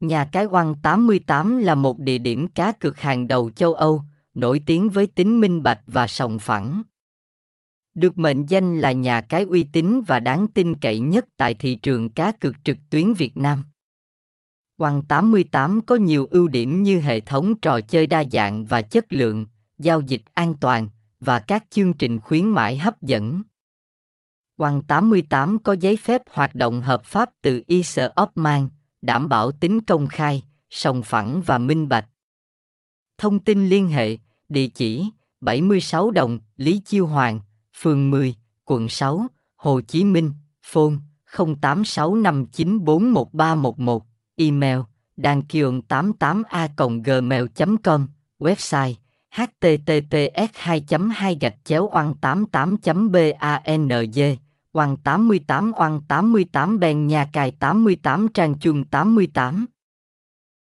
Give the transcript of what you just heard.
Nhà cái Oăn 88 là một địa điểm cá cược hàng đầu châu Âu, nổi tiếng với tính minh bạch và sòng phẳng. Được mệnh danh là nhà cái uy tín và đáng tin cậy nhất tại thị trường cá cược trực tuyến Việt Nam. Oăn 88 có nhiều ưu điểm như hệ thống trò chơi đa dạng và chất lượng, giao dịch an toàn và các chương trình khuyến mãi hấp dẫn. Oăn 88 có giấy phép hoạt động hợp pháp từ ISA Opman, đảm bảo tính công khai, sòng phẳng và minh bạch. Thông tin liên hệ, địa chỉ 76 đồng, Lý Chiêu Hoàng, phường 10, quận 6, Hồ Chí Minh, phone 0865941311, email đankion 88 a gmail com website https 2 2 gạch chéo oan 88 banz oan 88 oan 88 Bèn nhà cài 88 trang chuồng 88